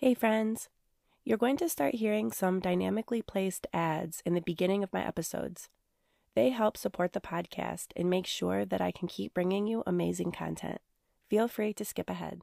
Hey, friends. You're going to start hearing some dynamically placed ads in the beginning of my episodes. They help support the podcast and make sure that I can keep bringing you amazing content. Feel free to skip ahead.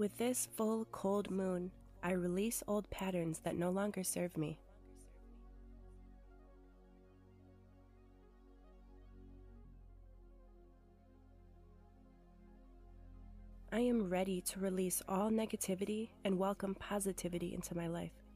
With this full, cold moon, I release old patterns that no longer serve me. I am ready to release all negativity and welcome positivity into my life.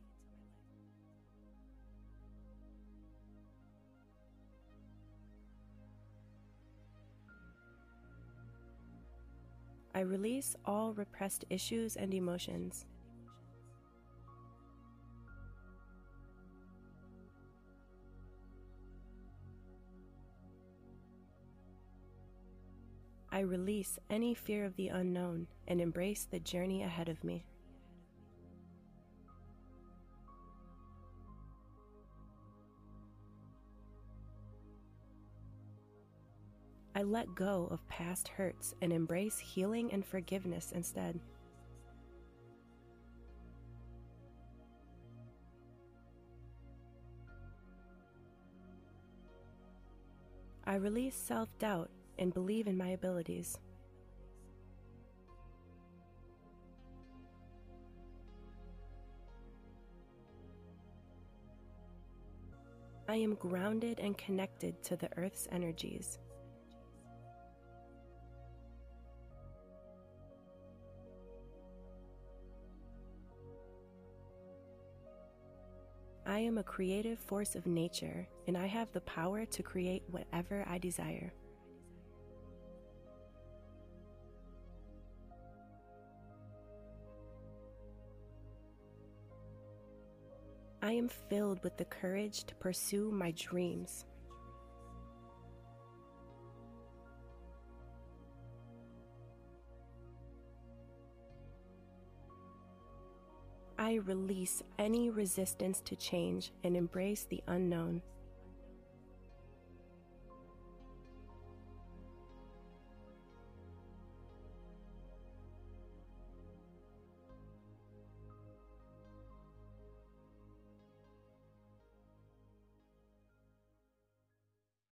I release all repressed issues and emotions. I release any fear of the unknown and embrace the journey ahead of me. I let go of past hurts and embrace healing and forgiveness instead. I release self doubt and believe in my abilities. I am grounded and connected to the earth's energies. I am a creative force of nature, and I have the power to create whatever I desire. I am filled with the courage to pursue my dreams. I release any resistance to change and embrace the unknown.